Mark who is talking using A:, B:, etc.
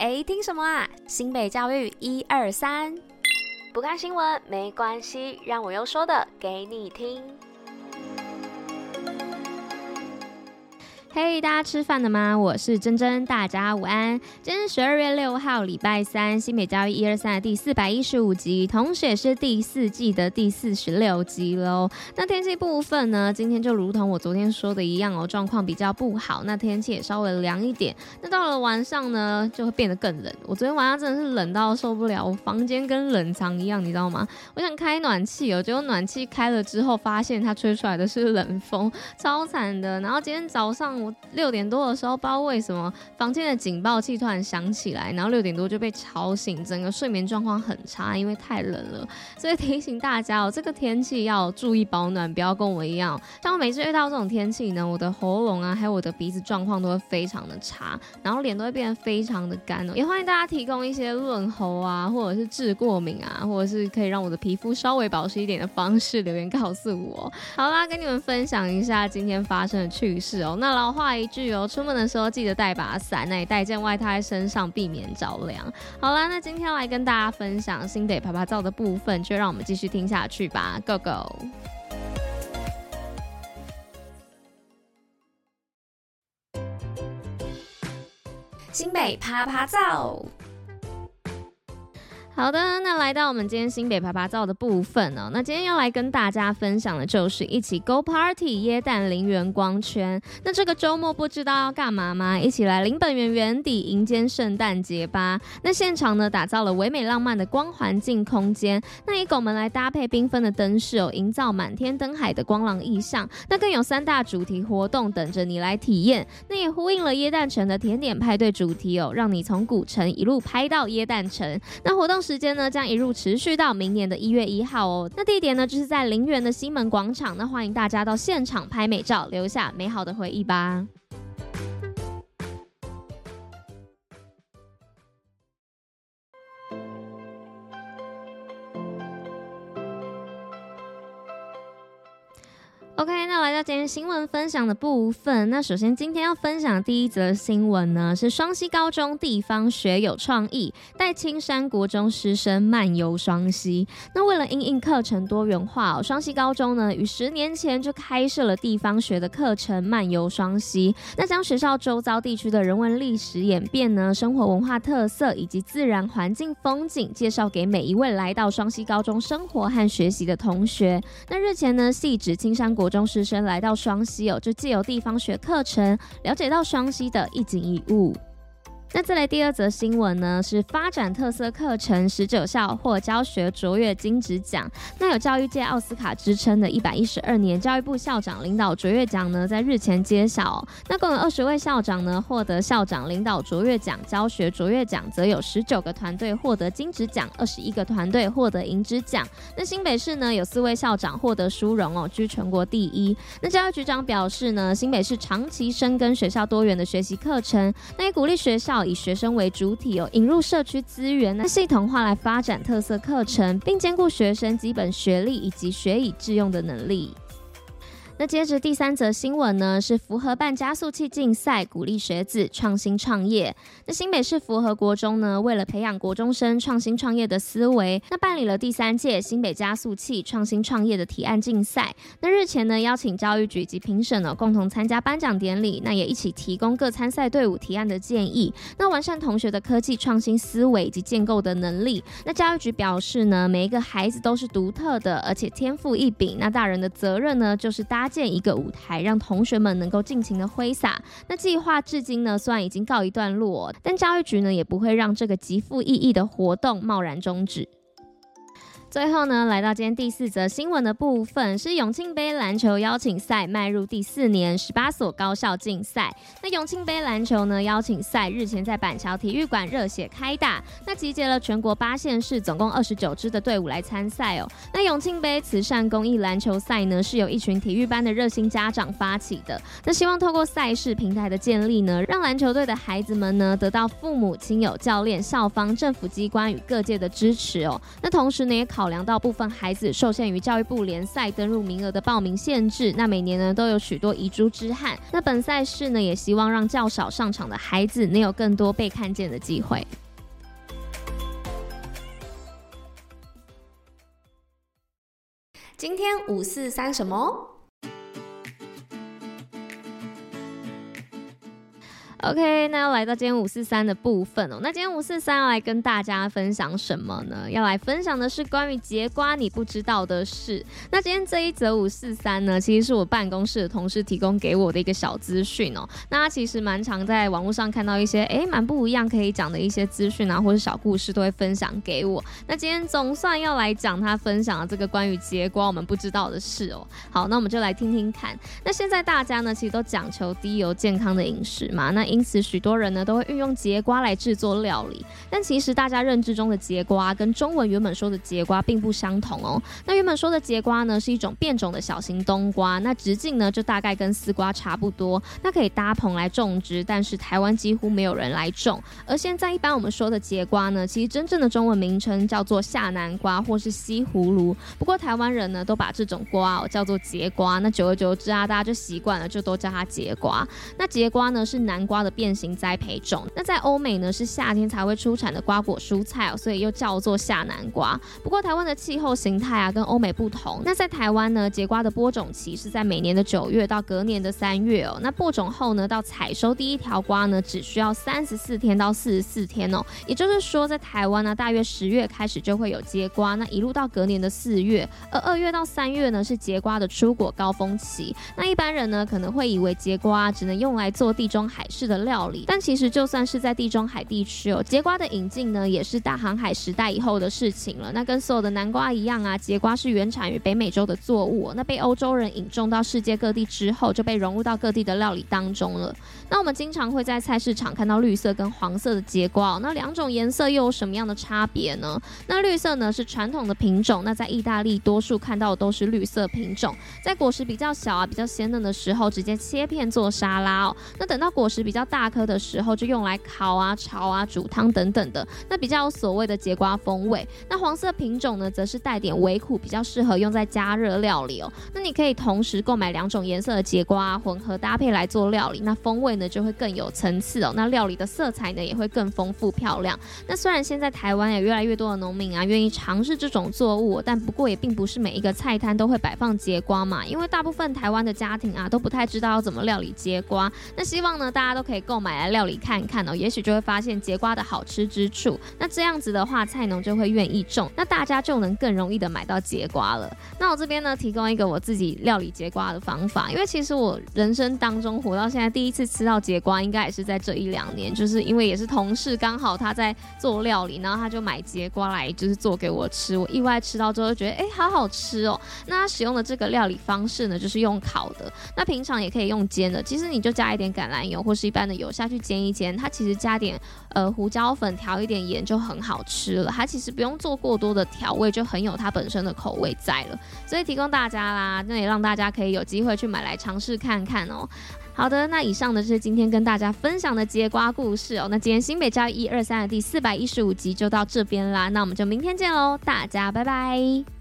A: 哎，听什么啊？新北教育一二三，不看新闻没关系，让我用说的给你听。嘿大家吃饭了吗？我是珍珍，大家午安。今天十二月六号，礼拜三，新北教育一二三的第四百一十五集，同时也是第四季的第四十六集喽。那天气部分呢？今天就如同我昨天说的一样哦，状况比较不好。那天气也稍微凉一点。那到了晚上呢，就会变得更冷。我昨天晚上真的是冷到受不了，我房间跟冷藏一样，你知道吗？我想开暖气哦，结果暖气开了之后，发现它吹出来的是冷风，超惨的。然后今天早上。我六点多的时候，不知道为什么房间的警报器突然响起来，然后六点多就被吵醒，整个睡眠状况很差，因为太冷了。所以提醒大家哦，这个天气要注意保暖，不要跟我一样。像我每次遇到这种天气呢，我的喉咙啊，还有我的鼻子状况都会非常的差，然后脸都会变得非常的干哦。也欢迎大家提供一些润喉啊，或者是治过敏啊，或者是可以让我的皮肤稍微保湿一点的方式留言告诉我。好啦，跟你们分享一下今天发生的趣事哦。那老。话一句哦，出门的时候记得带把伞，那也带件外套在身上，避免着凉。好啦，那今天来跟大家分享新北趴趴照的部分，就让我们继续听下去吧，Go Go！新北趴趴照。好的，那来到我们今天新北趴趴造的部分哦。那今天要来跟大家分享的就是一起 Go Party 耶诞林园光圈。那这个周末不知道要干嘛吗？一起来林本源园底迎接圣诞节吧。那现场呢，打造了唯美浪漫的光环境空间。那以狗们来搭配缤纷的灯饰哦，营造满天灯海的光廊意象。那更有三大主题活动等着你来体验。那也呼应了耶诞城的甜点派对主题哦，让你从古城一路拍到耶诞城。那活动时间呢，将一路持续到明年的一月一号哦。那地点呢，就是在陵园的西门广场。那欢迎大家到现场拍美照，留下美好的回忆吧。今天新闻分享的部分。那首先今天要分享第一则新闻呢，是双溪高中地方学有创意，带青山国中师生漫游双溪。那为了因应课程多元化，双溪高中呢，于十年前就开设了地方学的课程漫游双溪。那将学校周遭地区的人文历史演变呢，生活文化特色以及自然环境风景，介绍给每一位来到双溪高中生活和学习的同学。那日前呢，系指青山国中师生来到双溪哦，就借由地方学课程，了解到双溪的一景一物。那再来第二则新闻呢，是发展特色课程十九校获教学卓越金质奖。那有教育界奥斯卡之称的一百一十二年教育部校长领导卓越奖呢，在日前揭晓。那共有二十位校长呢获得校长领导卓越奖，教学卓越奖则有十九个团队获得金质奖，二十一个团队获得银质奖。那新北市呢有四位校长获得殊荣哦，居全国第一。那教育局长表示呢，新北市长期深耕学校多元的学习课程，那也鼓励学校。以学生为主体哦，引入社区资源，那系统化来发展特色课程，并兼顾学生基本学历以及学以致用的能力。那接着第三则新闻呢，是符合办加速器竞赛，鼓励学子创新创业。那新北市符合国中呢，为了培养国中生创新创业的思维，那办理了第三届新北加速器创新创业的提案竞赛。那日前呢，邀请教育局及评审呢共同参加颁奖典礼，那也一起提供各参赛队伍提案的建议，那完善同学的科技创新思维以及建构的能力。那教育局表示呢，每一个孩子都是独特的，而且天赋异禀。那大人的责任呢，就是搭建一个舞台，让同学们能够尽情的挥洒。那计划至今呢，虽然已经告一段落，但教育局呢也不会让这个极富意义的活动贸然终止。最后呢，来到今天第四则新闻的部分，是永庆杯篮球邀请赛迈入第四年，十八所高校竞赛。那永庆杯篮球呢邀请赛日前在板桥体育馆热血开打，那集结了全国八县市总共二十九支的队伍来参赛哦。那永庆杯慈善公益篮球赛呢，是由一群体育班的热心家长发起的，那希望透过赛事平台的建立呢，让篮球队的孩子们呢得到父母亲友、教练、校方、政府机关与各界的支持哦。那同时呢也考。考量到部分孩子受限于教育部联赛登入名额的报名限制，那每年呢都有许多遗珠之憾。那本赛事呢也希望让较少上场的孩子能有更多被看见的机会。今天五四三什么？OK，那要来到今天五四三的部分哦。那今天五四三要来跟大家分享什么呢？要来分享的是关于节瓜你不知道的事。那今天这一则五四三呢，其实是我办公室的同事提供给我的一个小资讯哦。那他其实蛮常在网络上看到一些诶蛮不一样可以讲的一些资讯啊，或者小故事都会分享给我。那今天总算要来讲他分享的这个关于节瓜我们不知道的事哦。好，那我们就来听听看。那现在大家呢，其实都讲求低油健康的饮食嘛。那因此，许多人呢都会运用节瓜来制作料理，但其实大家认知中的节瓜跟中文原本说的节瓜并不相同哦。那原本说的节瓜呢是一种变种的小型冬瓜，那直径呢就大概跟丝瓜差不多，那可以搭棚来种植，但是台湾几乎没有人来种。而现在一般我们说的节瓜呢，其实真正的中文名称叫做夏南瓜或是西葫芦，不过台湾人呢都把这种瓜哦叫做节瓜，那久而久之啊，大家就习惯了，就都叫它节瓜。那节瓜呢是南瓜的变形栽培种，那在欧美呢是夏天才会出产的瓜果蔬菜哦，所以又叫做夏南瓜。不过台湾的气候形态啊跟欧美不同，那在台湾呢，节瓜的播种期是在每年的九月到隔年的三月哦。那播种后呢，到采收第一条瓜呢，只需要三十四天到四十四天哦。也就是说，在台湾呢，大约十月开始就会有节瓜，那一路到隔年的四月，而二月到三月呢是节瓜的出果高峰期。那一般人呢可能会以为节瓜只能用来做地中海式的料理。但其实就算是在地中海地区哦，节瓜的引进呢，也是大航海时代以后的事情了。那跟所有的南瓜一样啊，节瓜是原产于北美洲的作物，那被欧洲人引种到世界各地之后，就被融入到各地的料理当中了。那我们经常会在菜市场看到绿色跟黄色的节瓜哦，那两种颜色又有什么样的差别呢？那绿色呢是传统的品种，那在意大利多数看到的都是绿色品种，在果实比较小啊、比较鲜嫩的时候，直接切片做沙拉哦。那等到果实比较大颗的时候就用来烤啊、炒啊、煮汤等等的，那比较有所谓的节瓜风味。那黄色品种呢，则是带点微苦，比较适合用在加热料理哦。那你可以同时购买两种颜色的节瓜，混合搭配来做料理，那风味呢就会更有层次哦。那料理的色彩呢也会更丰富漂亮。那虽然现在台湾有越来越多的农民啊愿意尝试这种作物，但不过也并不是每一个菜摊都会摆放节瓜嘛，因为大部分台湾的家庭啊都不太知道要怎么料理节瓜。那希望呢大家都可以购买来料理看看哦，也许就会发现节瓜的好吃之处。那这样子的话，菜农就会愿意种，那大家就能更容易的买到节瓜了。那我这边呢，提供一个我自己料理节瓜的方法，因为其实我人生当中活到现在第一次吃到节瓜，应该也是在这一两年，就是因为也是同事刚好他在做料理，然后他就买节瓜来就是做给我吃，我意外吃到之后觉得哎、好好吃哦。那他使用的这个料理方式呢，就是用烤的，那平常也可以用煎的，其实你就加一点橄榄油或是一般的油下去煎一煎，它其实加点呃胡椒粉，调一点盐就很好吃了。它其实不用做过多的调味，就很有它本身的口味在了。所以提供大家啦，那也让大家可以有机会去买来尝试看看哦。好的，那以上的就是今天跟大家分享的节瓜故事哦。那今天新北教育一二三的第四百一十五集就到这边啦，那我们就明天见喽，大家拜拜。